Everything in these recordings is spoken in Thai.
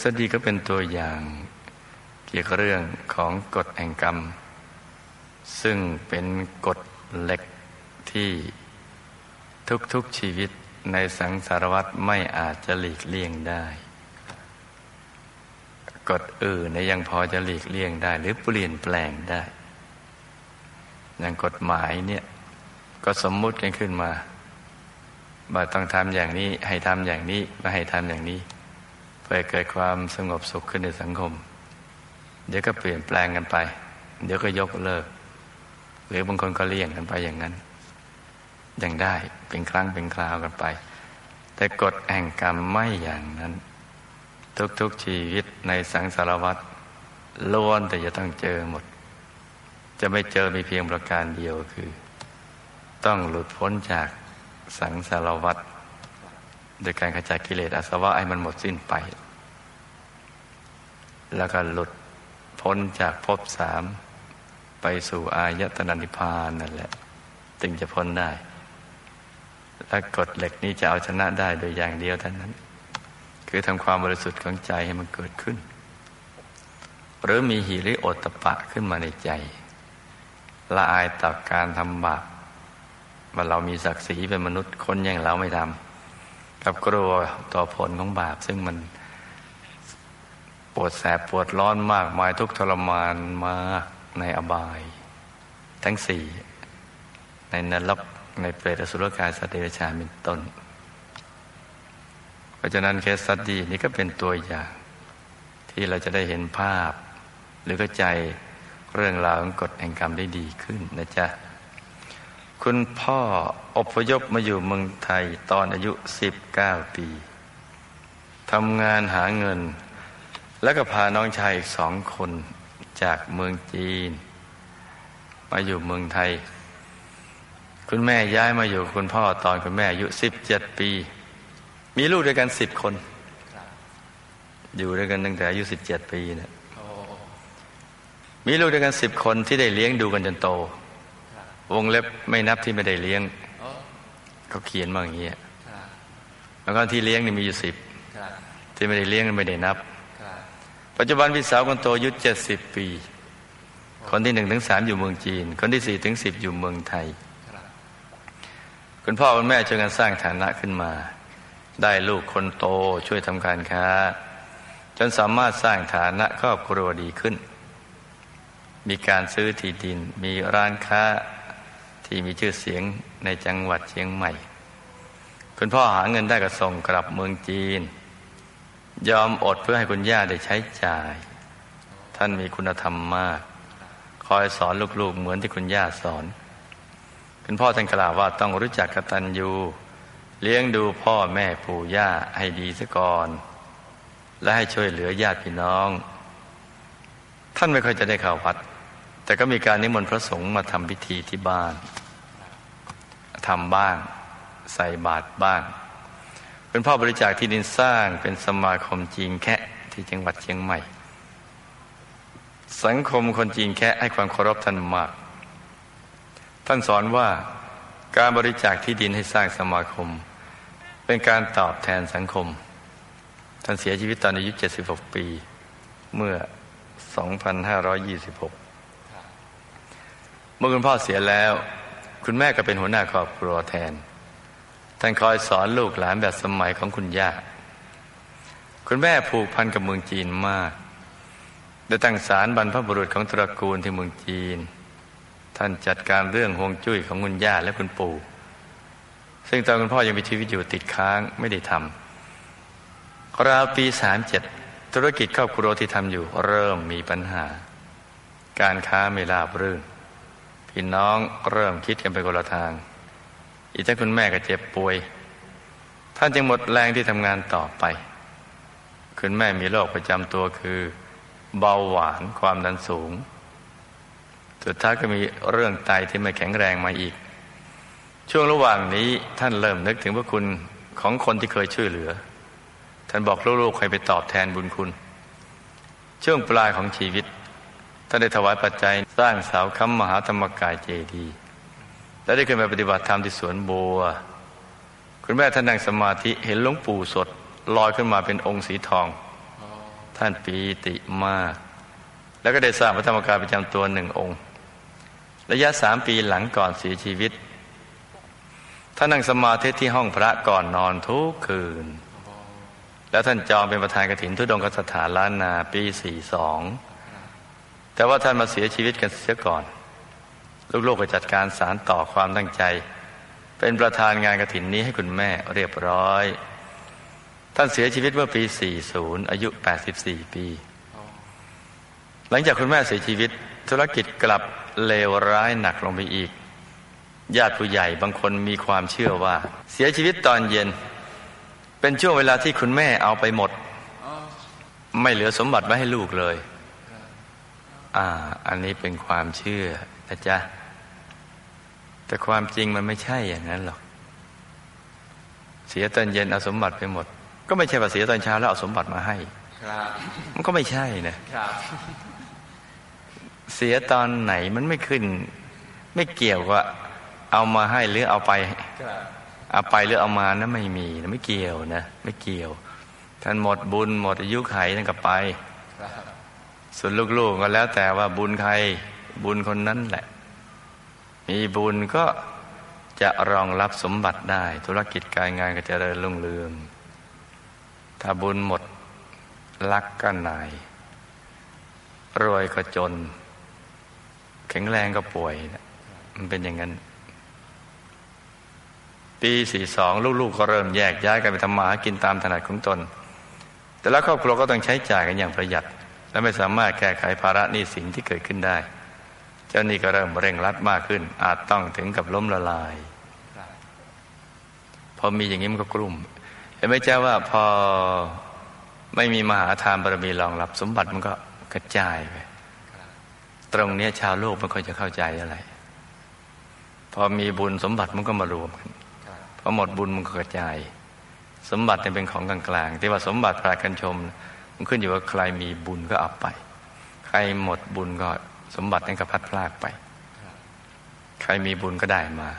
สดีก็เป็นตัวอย่าง เกี่ยวกับเรื่องของกฎแห่งกรรม ซึ่งเป็นกฎเหล็กที่ทุกๆชีวิตในสังสารวัตรไม่อาจจะหลีกเลี่ยงได้ กฎอื่นยังพอจะหลีกเลี่ยงได้ หรือเปลี่ยนแปลงได้ อย่างกฎหมายเนี่ยก็สมมุติกันขึ้นมาว่าต้องทำอย่างนี้ให้ทำอย่างนี้ไม่ให้ทำอย่างนี้ เพื่อเกิดความสงบสุขขึ้นในสังคม เดี๋ยวก็เปลี่ยนแปลงกันไป เดี๋ยวก็ยกเลิก หรือบางคนก็เลี่ยงกันไปอย่างนั้น อยังได้เป็นครั้งเป็นคราวกันไป แต่กฎแห่งกรรมไม่อย่างนั้น ทุกๆชีวิตในสังสารวัฏล้วนแต่จะต้องเจอหมด จะไม่เจอมีเพียงประการเดียวคือ ต้องหลุดพ้นจากสังสารวัฏ โดยการขจัดกิเลสอาสวะให้มันหมดสิ้นไป แล้วก็หลุดพ้นจากภพสามไปสู่อายตนะนิพพานนั่นแหละจึงจะพ้นได้ และกฎเหล็กนี้จะเอาชนะได้โดยอย่างเดียวเท่านั้น คือทำความบริสุทธิ์ของใจให้มันเกิดขึ้น หรือมีหิริโอตปะขึ้นมาในใจ ละอายต่อการทำบาปว่าเรามีศักดิ์ศรีเป็นมนุษย์คนอย่างเราไม่ทำ กับกลัวต่อผลของบาป ซึ่งมันปวดแสบปวดร้อนมากมายทุกทรมานมากในอบาย ทั้งสี่ในนรกในเปรตอสุรกายสัตว์เดรัจฉานเป็นต้น เพราะฉะนั้นเคสสัตดีนี้ก็เป็นตัวอย่าง ที่เราจะได้เห็นภาพ หรือก็ใจเรื่องราวของกฎแห่งกรรมได้ดีขึ้นนะจ๊ะ คุณพ่ออพยพมาอยู่เมืองไทยตอนอายุสิบเก้าปีทำงานหาเงิน แล้วก็พาน้องชายอีกสองคนจากเมืองจีน มาอยู่เมืองไทย คุณแม่ย้ายมาอยู่คุณพ่อตอนคุณแม่อายุสิบเจ็ดปี มีลูกด้วยกันสิบคน อยู่ด้วยกันตั้งแต่อายุสิบเจ็ดปีเนะมีลูกด้วยกันสิบคนที่ได้เลี้ยงดูกันจนโต วงเล็บไม่นับที่ไม่ได้เลี้ยงเขาเขียนมาอย่างนี้แล้วก็ที่เลี้ยงนี่มีอยู่สิบที่ไม่ได้เลี้ยงไม่ได้นับ ปัจจุบันพี่สาวคนโตอายุเจ็ดสิบปี คนที่หนึ่งถึงสามอยู่เมืองจีน คนที่สี่ถึงสิบอยู่เมืองไทย คุณพ่อคุณแม่ช่วยกันสร้างฐานะขึ้นมา ได้ลูกคนโตช่วยทำการค้า จนสามารถสร้างฐานะครอบครัวดีขึ้น มีการซื้อที่ดิน มีร้านค้า ที่มีชื่อเสียงในจังหวัดเชียงใหม่ คุณพ่อหาเงินได้ก็ส่งกลับเมืองจีน ยอมอดเพื่อให้คุณย่าได้ใช้จ่าย ท่านมีคุณธรรมมาก คอยสอนลูกๆเหมือนที่คุณย่าสอน คุณพ่อท่านกล่าวว่าต้องรู้จักกตัญญูเลี้ยงดูพ่อแม่ปู่ย่าให้ดีซะก่อน และให้ช่วยเหลือญาติพี่น้อง ท่านไม่ค่อยจะได้ข่าววัด แต่ก็มีการนิมนต์พระสงฆ์มาทำพิธีที่บ้าน ทำบ้าง ใส่บาตรบ้างคุณพ่อบริจาคที่ดินสร้างเป็นสมาคมจีนแค่ที่จังหวัดเชียงใหม่ สังคมคนจีนแค่ให้ความเคารพท่านมาก ท่านสอนว่าการบริจาคที่ดินให้สร้างสมาคม เป็นการตอบแทนสังคม ท่านเสียชีวิตตอนอายุ 76 ปี เมื่อ 2526 เมื่อคุณพ่อเสียแล้ว คุณแม่ก็เป็นหัวหน้าครอบครัวแทน ท่านคอยสอนลูกหลานแบบสมัยของคุณย่า คุณแม่ผูกพันกับเมืองจีนมาก ได้ตั้งศาลบรรพบุรุษของตระกูลที่เมืองจีน ท่านจัดการเรื่องฮวงจุ้ยของคุณย่าและคุณปู่ ซึ่งตอนคุณพ่อยังมีชีวิตอยู่ติดค้างไม่ได้ทำราวปีสามเจ็ดธุรกิจครอบครัวที่ทำอยู่เริ่มมีปัญหา การค้าไม่ราบรื่น พี่น้องเริ่มคิดกันไปคนละทาง อีกทั้งคุณแม่ก็เจ็บป่วย ท่านจึงหมดแรงที่ทำงานต่อไป คุณแม่มีโรคประจำตัวคือ เบาหวานความดันสูง สุดท้ายก็มีเรื่องไตที่ไม่แข็งแรงมาอีก ช่วงระหว่างนี้ท่านเริ่มนึกถึงพระคุณของคนที่เคยช่วยเหลือ ท่านบอกลูกๆให้ไปตอบแทนบุญคุณ ช่วงปลายของชีวิต ท่านได้ถวายปัจจัยสร้างเสาค้ำมหาธรรมกายเจดีย์และได้ขึ้นไปปฏิบัติธรรมที่สวนบัว คุณแม่ท่านนั่งสมาธิเห็นหลวงปู่สดลอยขึ้นมาเป็นองค์สีทอง ท่านปีติมาก แล้วก็ได้สร้างพระธรรมกายประจำตัวหนึ่งองค์ ระยะสามปีหลังก่อนเสียชีวิต ท่านนั่งสมาธิที่ห้องพระก่อนนอนทุกคืน แล้วท่านจองเป็นประธานกฐินทุดงคสถานล้านนาปีสี่สอง แต่ว่าท่านมาเสียชีวิตกันเสียก่อน ลูกๆก็จัดการสารต่อความตั้งใจ เป็นประธานงานกฐินนี้ให้คุณแม่เรียบร้อย ท่านเสียชีวิตเมื่อปี 40 อายุ 84 ปี หลังจากคุณแม่เสียชีวิต ธุรกิจกลับเลวร้ายหนักลงไปอีก ญาติผู้ใหญ่บางคนมีความเชื่อว่า เสียชีวิตตอนเย็น เป็นช่วงเวลาที่คุณแม่เอาไปหมด ไม่เหลือสมบัติไว้ให้ลูกเลย อ่า อันนี้เป็นความเชื่อนะจ๊ะ แต่ความจริงมันไม่ใช่อย่างนั้นหรอก เสียตอนเย็นเอาสมบัติไปหมด ก็ไม่ใช่ว่าเสียตอนเช้าแล้วเอาสมบัติมาให้ครับมันก็ไม่ใช่นะครับเสียตอนไหนมันไม่ขึ้น ไม่เกี่ยวว่า เอามาให้หรือเอาไปครับเอาไปหรือเอามานะไม่มีนะไม่เกี่ยวนะ ไม่เกี่ยว ท่านหมดบุญหมดอายุไขนั่นก็ไปครับ ส่วนลูกๆก็แล้วแต่ว่าบุญใครบุญคนนั้นแหละ มีบุญก็จะรองรับสมบัติได้ ธุรกิจการงานก็จะเริญรุ่งเรือง ถ้าบุญหมดลักก็นาย รวยก็จน แข็งแรงก็ป่วยนะมันเป็นอย่างนั้น ปีสี่สองลูกๆก็เริ่มแยกย้ายกันไปทำมาหากินตามถนัดของตน แต่ละครอบครัวก็ต้องใช้จ่ายกันอย่างประหยัด และไม่สามารถแก้ไขภาระหนี้สินที่เกิดขึ้นได้ เจ้าหนี้ก็เริ่มเร่งรัดมากขึ้น อาจต้องถึงกับล้มละลายพอมีอย่างนี้มันก็กลุ่มเห็นไหมเจ้าว่าพอไม่มีมหาทานบารมีรองรับ สมบัติมันก็กระจายไปตรงนี้ชาวโลกไม่ค่อยจะเข้าใจอะไร พอมีบุญสมบัติมันก็มารวมกันพอหมดบุญมันก็กระจาย สมบัติเนี่ยเป็นของกลางๆที่ว่าสมบัติพรากันชม มันขึ้นอยู่ว่าใครมีบุญก็เอาไป ใครหมดบุญก็สมบัตินั้นก็พัดพลากไป ใครมีบุญก็ได้มา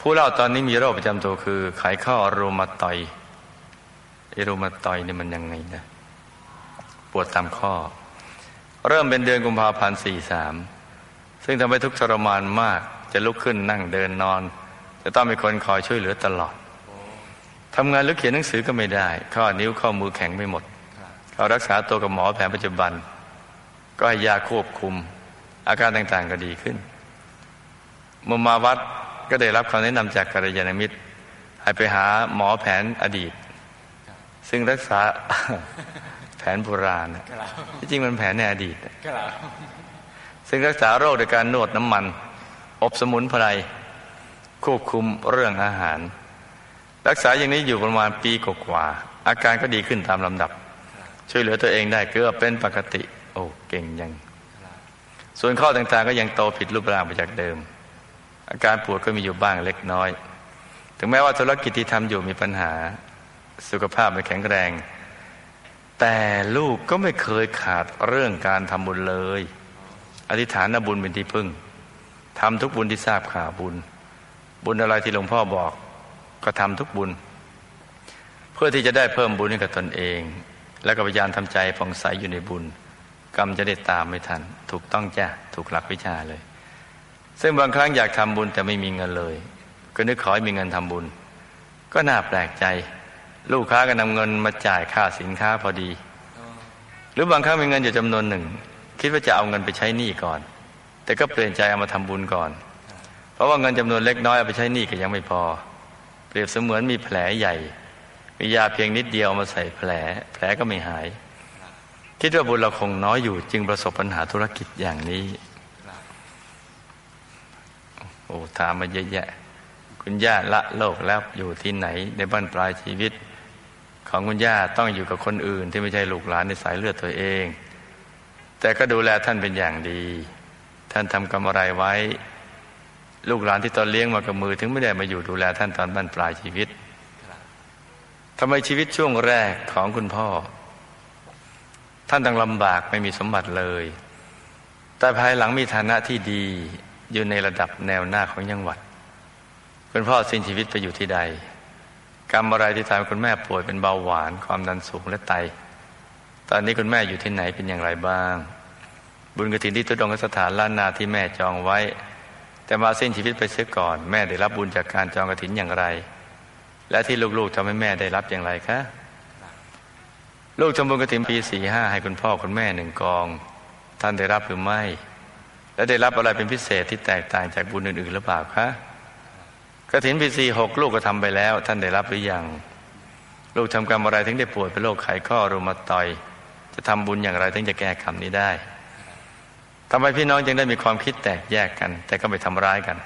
ผู้เล่าตอนนี้มีโรคประจำตัวคือ ไขข้อรูมาตอยด์ไอรูมาตอยด์นี่มันยังไงนะปวดตามข้อ เริ่มเป็นเดือนกุมภาพันธ์สี่สามซึ่งทำให้ทุกข์ทรมานมาก จะลุกขึ้นนั่งเดินนอน จะต้องมีคนคอยช่วยเหลือตลอดทำงานหรือเขียนหนังสือก็ไม่ได้ ข้อนิ้วข้อมือแข็งไม่หมด เขารักษาตัวกับหมอแผนปัจจุบัน ก็ให้ยาควบคุม อาการต่างๆก็ดีขึ้นเมื่อมาวัดก็ได้รับคำแนะนำจากกัลยาณมิตร ให้ไปหาหมอแผนอดีต ซึ่งรักษาแผนโบราณที่จริงมันแผนในอดีต ซึ่งรักษาโรคโดยการนวดน้ำมัน อบสมุนไพรควบคุมเรื่องอาหาร รักษาอย่างนี้อยู่ประมาณปีกว่าอาการก็ดีขึ้นตามลำดับ ช่วยเหลือตัวเองได้เกือบเป็นปกติ โอ้เก่งยัง ส่วนข้อต่างๆ ก็ยังโตผิดรูปร่างไปจากเดิม อาการปวดก็มีอยู่บ้างเล็กน้อย ถึงแม้ว่าธุรกิจที่ทำอยู่มีปัญหา สุขภาพไม่แข็งแรง แต่ลูกก็ไม่เคยขาดเรื่องการทำบุญเลย อธิษฐานบุญเป็นที่พึ่งทำทุกบุญที่ทราบข่าวบุญ บุญอะไรที่หลวงพ่อบอก ก็ทำทุกบุญ เพื่อที่จะได้เพิ่มบุญให้กับตนเอง แล้วก็พยายามทำใจผ่องใสอยู่ในบุญ กรรมจะได้ตามไม่ทัน ถูกต้องจ้ะถูกหลักวิชาเลย ซึ่งบางครั้งอยากทำบุญแต่ไม่มีเงินเลย ก็นึกขอให้มีเงินทำบุญ ก็น่าแปลกใจ ลูกค้าก็นำเงินมาจ่ายค่าสินค้าพอดี หรือบางครั้งมีเงินอยู่จำนวนหนึ่ง คิดว่าจะเอาเงินไปใช้หนี้ก่อน แต่ก็เปลี่ยนใจเอามาทำบุญก่อน เพราะว่าเงินจำนวนเล็กน้อยเอาไปใช้หนี้ก็ยังไม่พอ เปรียบเสมือนมีแผลใหญ่ มียาเพียงนิดเดียวมาใส่แผล แผลก็ไม่หาย คิดว่าบุญเราคงน้อยอยู่จึงประสบปัญหาธุรกิจอย่างนี้ โอ้ถามมาเยอะแยะ คุณย่าละโลกแล้วอยู่ที่ไหน ในบ้านปลายชีวิต ของคุณย่าต้องอยู่กับคนอื่น ที่ไม่ใช่ลูกหลานในสายเลือดตัวเอง แต่ก็ดูแลท่านเป็นอย่างดี ท่านทำกรรมอะไรไว้ ลูกหลานที่ตอนเลี้ยงมากับมือ ถึงไม่ได้มาอยู่ดูแลท่านตอนบ้านปลายชีวิต ทำไมชีวิตช่วงแรกของคุณพ่อ ท่านต้องลำบากไม่มีสมบัติเลย แต่ภายหลังมีฐานะที่ดีอยู่ในระดับแนวหน้าของจังหวัด คุณพ่อสิ้นชีวิตไปอยู่ที่ใด กรรมอะไรที่ทำให้คุณแม่ป่วยเป็นเบาหวานความดันสูงและไต ตอนนี้คุณแม่อยู่ที่ไหนเป็นอย่างไรบ้าง บุญกระถินที่ตุดงสถานล้านนาที่แม่จองไว้ แต่มาสิ้นชีวิตไปเสียก่อน แม่ได้รับบุญจากการจองกระถินอย่างไร และที่ลูกๆทำให้แม่ได้รับอย่างไรคะ ลูกทำบุญกระถิ่นปีสี่ห้าให้คุณพ่อคุณแม่หนึ่งกอง ท่านได้รับหรือไม่ และได้รับอะไรเป็นพิเศษที่แตกต่างจากบุญอื่นๆหรือเปล่าคะกระถินปีสี่หกลูกก็ทำไปแล้ว ท่านได้รับหรือยัง ลูกทำกรรมอะไรถึงได้ป่วยเป็นโรคไขข้อรูมาตอยจะทำบุญอย่างไรถึงจะแก้กรรมนี้ได้ทำไมพี่น้องจึงได้มีความคิดแตกแยกกัน แต่ก็ไม่ทำร้ายกัน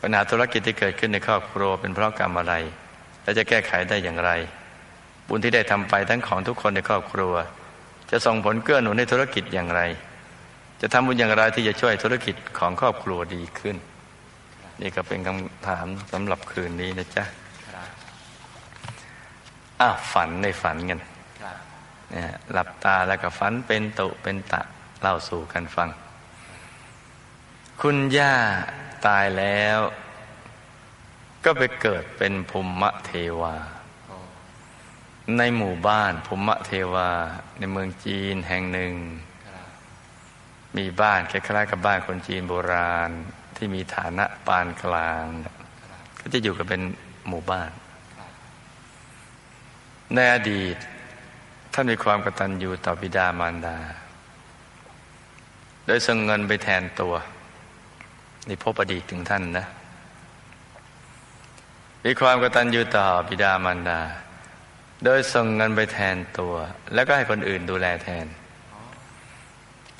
ปัญหาธุรกิจที่เกิดขึ้นในครอบครัวเป็นเพราะกรรมอะไร และจะแก้ไขได้อย่างไร บุญที่ได้ทำไปทั้งของทุกคนในครอบครัว จะส่งผลเกื้อหนุนในธุรกิจอย่างไร จะทำบุญอย่างไรที่จะช่วยธุรกิจของครอบครัวดีขึ้น นี่ก็เป็นคำถามสำหรับคืนนี้นะจ๊ะอ้าฝันในฝันกันเนี่ยหลับตาแล้วก็ฝันเป็นตุเป็นตะเล่าสู่กันฟัง คุณย่า ตายแล้ว ก็ไปเกิดเป็นภูมิเทวา ในหมู่บ้านภูมิเทวา ในเมืองจีนแห่งหนึ่ง มีบ้านคล้ายๆกับบ้านคนจีนโบราณที่มีฐานะปานกลาง ก็จะอยู่กันเป็นหมู่บ้าน ในอดีตท่านมีความกตัญญูต่อบิดามารดา โดยส่งเงินไปแทนตัว นี่พบอดีตถึงท่านนะ มีความกตัญญูต่อบิดามารดา โดยส่งเงินไปแทนตัว แล้วก็ให้คนอื่นดูแลแทน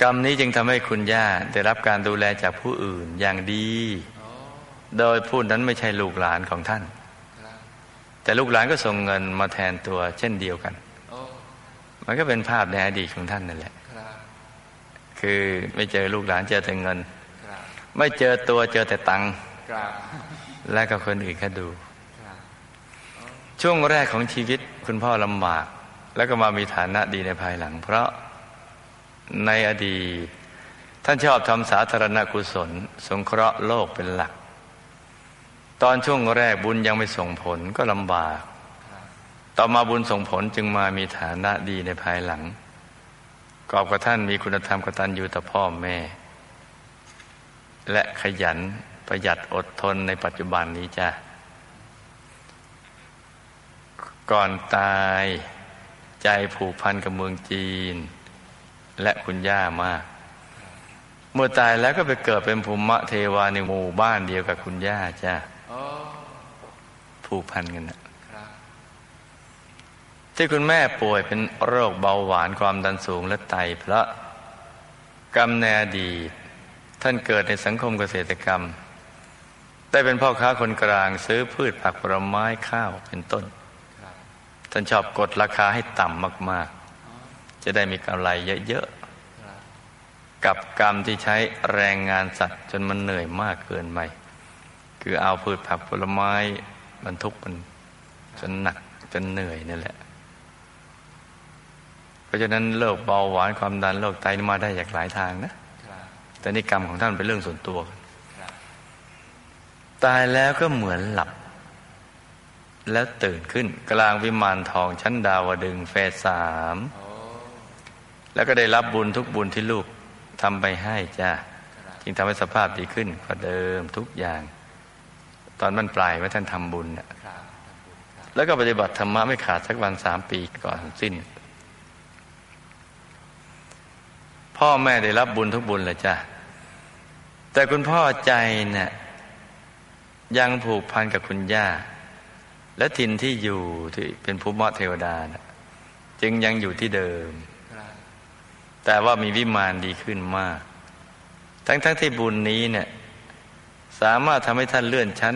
กรรมนี้จึงทำให้คุณย่าได้รับการดูแลจากผู้อื่นอย่างดี โดยผู้นั้นไม่ใช่ลูกหลานของท่าน แต่ลูกหลานก็ส่งเงินมาแทนตัวเช่นเดียวกัน มันก็เป็นภาพในอดีตของท่านนั่นแหละคือไม่เจอลูกหลานเจอแต่เงิน ไม่เจอตัวเจอแต่ตังค์และก็คนอื่นแค่ดู ช่วงแรกของชีวิตคุณพ่อลำบาก แล้วก็มามีฐานะดีในภายหลัง เพราะในอดีตท่านชอบทำสาธารณกุศล สงเคราะห์โลกเป็นหลัก ตอนช่วงแรกบุญยังไม่ส่งผลก็ลำบาก ต่อมาบุญส่งผลจึงมามีฐานะดีในภายหลัง กอบกับท่านมีคุณธรรมกตัญญูต่อพ่อแม่ และขยันประหยัดอดทนในปัจจุบันนี้จ้ะ ก่อนตายใจผูกพันกับเมืองจีน และคุณย่ามาก เมื่อตายแล้วก็ไปเกิดเป็นภูมิเทวาในหมู่บ้านเดียวกับคุณย่าจ้ะผูกพันกันนะที่คุณแม่ป่วยเป็นโรคเบาหวานความดันสูงและไตเพราะกรรมในอดีต ท่านเกิดในสังคมเกษตรกรรม ได้เป็นพ่อค้าคนกลางซื้อพืชผักผลไม้ข้าวเป็นต้น ท่านชอบกดราคาให้ต่ำมาก ๆ จะได้มีกำไรเยอะ ๆ กับกรรมที่ใช้แรงงานสัตว์จนมันเหนื่อยมากเกินไปคือเอาพืชผักผลไม้บรรทุกมันจนหนักจนเหนื่อยนี่นแหละ เพราะฉะนั้นโรคเบาหวานความดันโรคไตมาได้จากหลายทางนะ แต่นิกรรมของท่านเป็นเรื่องส่วนตัว ตายแล้วก็เหมือนหลับ แล้วตื่นขึ้น กลางวิมานทองชั้นดาวดึงเฟสสามแล้วก็ได้รับบุญทุกบุญที่ลูกทำไปให้จ้าจึงทำให้สภาพดีขึ้นกว่าเดิมทุกอย่าง ตอนมันปลายว่าท่านทำบุญแล้วก็ปฏิบัติธรรมะไม่ขาดสักวันสามปีก่อนสิ้น พ่อแม่ได้รับบุญทุกบุญเลยจ้ะแต่คุณพ่อใจเนี่ยยังผูกพันกับคุณย่า และทินที่อยู่ที่เป็นภูมิเทวดานะจึงยังอยู่ที่เดิม แต่ว่ามีวิมานดีขึ้นมาก ทั้งๆทที่บุญนี้เนี่ย สามารถทำให้ท่านเลื่อนชั้น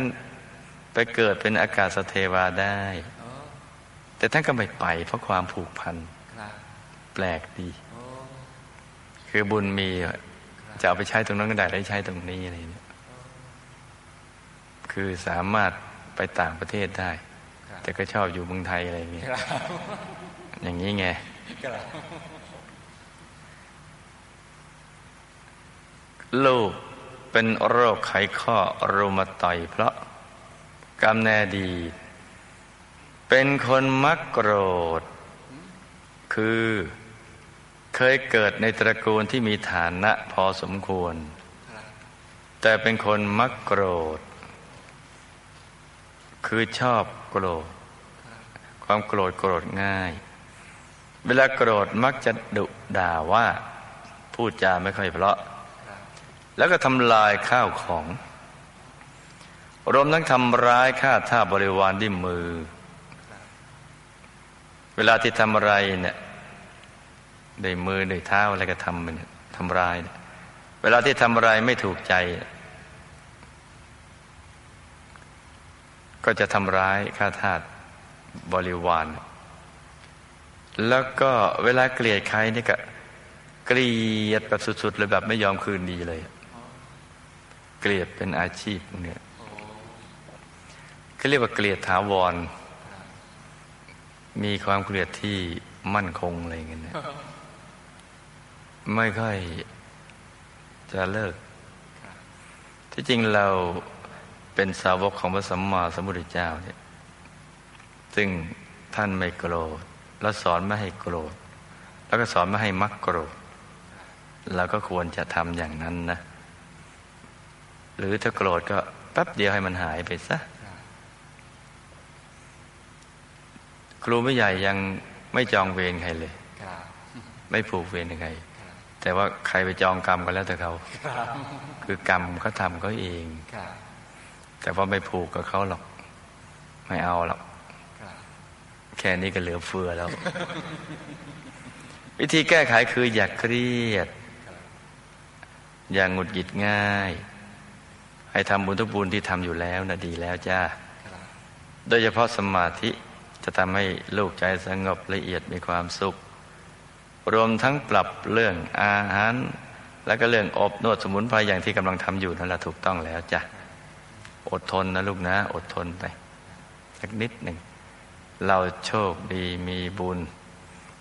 ไปเกิดเป็นอากาศสเทวาได้ แต่ท่านก็ไม่ไปเพราะความผูกพัน แปลกดี คือบุญมีจะเอาไปใช้ตรงนั้นก็ได้ได้ใช้ตรงนี้อะไรเนี่ยคือสามารถไปต่างประเทศได้ แต่ก็ชอบอยู่เมืองไทยอะไรอย่างเงี้ยอย่างนี้ไงลูกเป็นโรคไขข้อรูมาตอยเพราะกรรมแนดี เป็นคนมักโกรธ คือ เคยเกิดในตระกูลที่มีฐานะพอสมควร แต่เป็นคนมักโกรธ คือชอบโกรธ ความโกรธโกรธง่าย เวลาโกรธมักจะดุด่าว่า พูดจาไม่ค่อยเพราะ แล้วก็ทำลายข้าวของ รวมทั้งทำร้ายข้าท่าบริวารด้วยมือ เวลาที่ทำอะไรเนี่ย ด้วยมือด้วยเท้าอะไรก็ทำมันทำร้าย เวลาที่ทำอะไรไม่ถูกใจ ก็จะทำร้ายข้าทาสบริวาร แล้วก็เวลาเกลียดใครนี่ก็เกลียดแบบสุดๆเลยแบบไม่ยอมคืนดีเลย เกลียดเป็นอาชีพเนี่ยเขาเรียกว่าเกลียดถาวร มีความเกลียดที่มั่นคงอะไรเงี้ย ไม่ค่อยจะเลิก ที่จริงเราเป็นสาวกของพระสัมมาสัมพุทธเจ้าเนี่ย ซึ่งท่านไม่โกรธ แล้วสอนไม่ให้โกรธ แล้วก็สอนไม่ให้มักโกรธ เราก็ควรจะทำอย่างนั้นนะ หรือถ้าโกรธก็แป๊บเดียวให้มันหายไปซะ ครูไม่ใหญ่ยังไม่จองเวรใครเลย ไม่ผูกเวรใคร แต่ว่าใครไปจองกรรมก็แล้วแต่เขา คือกรรมเขาทำเขาเองแต่ว่าไม่ผูกกับเขาหรอก ไม่เอาหรอกแค่นี้ก็เหลือเฟือแล้ว วิธีแก้ไขคืออย่าเครียด อย่างหงุดหงิดง่าย ให้ทำบุญทุกบุญที่ทำอยู่แล้วนะดีแล้วจ้าโดยเฉพาะสมาธิจะทำให้ลูกใจสงบละเอียดมีความสุข รวมทั้งปรับเรื่องอาหาร และก็เรื่องอบนวดสมุนไพรอย่างที่กำลังทำอยู่นั่นแหละถูกต้องแล้วจ้ะอดทนนะลูกนะ อดทนไปสักนิดหนึ่ง เราโชคดีมีบุญ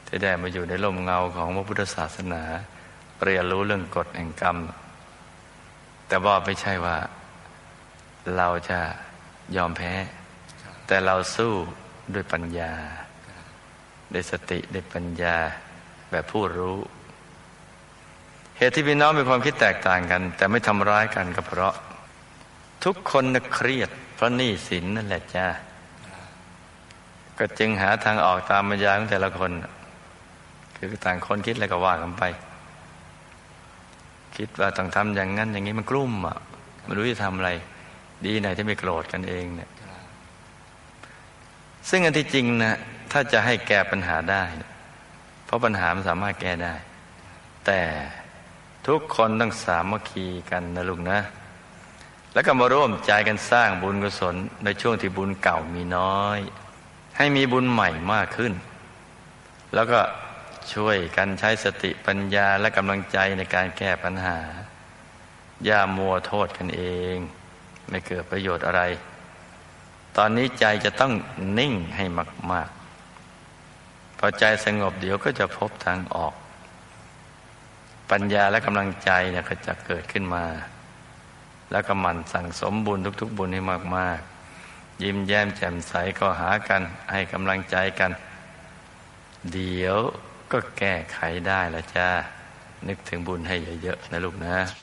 ที่ได้มาอยู่ในร่มเงาของพระพุทธศาสนา เรียนรู้เรื่องกฎแห่งกรรม แต่ว่าไม่ใช่ว่า เราจะยอมแพ้ แต่เราสู้ด้วยปัญญาด้วยสติด้วยปัญญา แบบผู้รู้ เหตุที่พี่น้องมีความคิดแตกต่างกัน แต่ไม่ทำร้ายกันก็เพราะ ทุกคนนะเครียด เพราะหนี้สินนั่นแหละจ้าก็จึงหาทางออกตามปัญญาของแต่ละคน คือต่างคนคิดอะไรก็ว่ากันไป คิดว่าต้องทำอย่างนั้นอย่างนี้มันกลุ้มอะไม่รู้จะทำอะไร ดีไหนที่ไม่โกรธกันเองเนี่ยซึ่งอันที่จริงนะถ้าจะให้แก้ปัญหาได้ ราะปัญหามันสามารถแก้ได้ แต่ทุกคนต้องสามัคคีกันนะลูกนะ แล้วก็มาร่วมใจกันสร้างบุญกุศลในช่วงที่บุญเก่ามีน้อย ให้มีบุญใหม่มากขึ้น แล้วก็ช่วยกันใช้สติปัญญาและกำลังใจในการแก้ปัญหา อย่ามัวโทษกันเอง ไม่เกิดประโยชน์อะไร ตอนนี้ใจจะต้องนิ่งให้มาก ๆ อใจสงบเดี๋ยวก็จะพบทางออก ปัญญาและกำลังใจเนี่ยก็จะเกิดขึ้นมา แล้วก็มันสั่งสมบุญทุก ๆ บุญให้มาก ๆ ยิ้มแย้มแจ่มใสก็หากันให้กำลังใจกัน เดี๋ยวก็แก้ไขได้ละจ้านึกถึงบุญให้เยอะ ๆ นะลูกนะ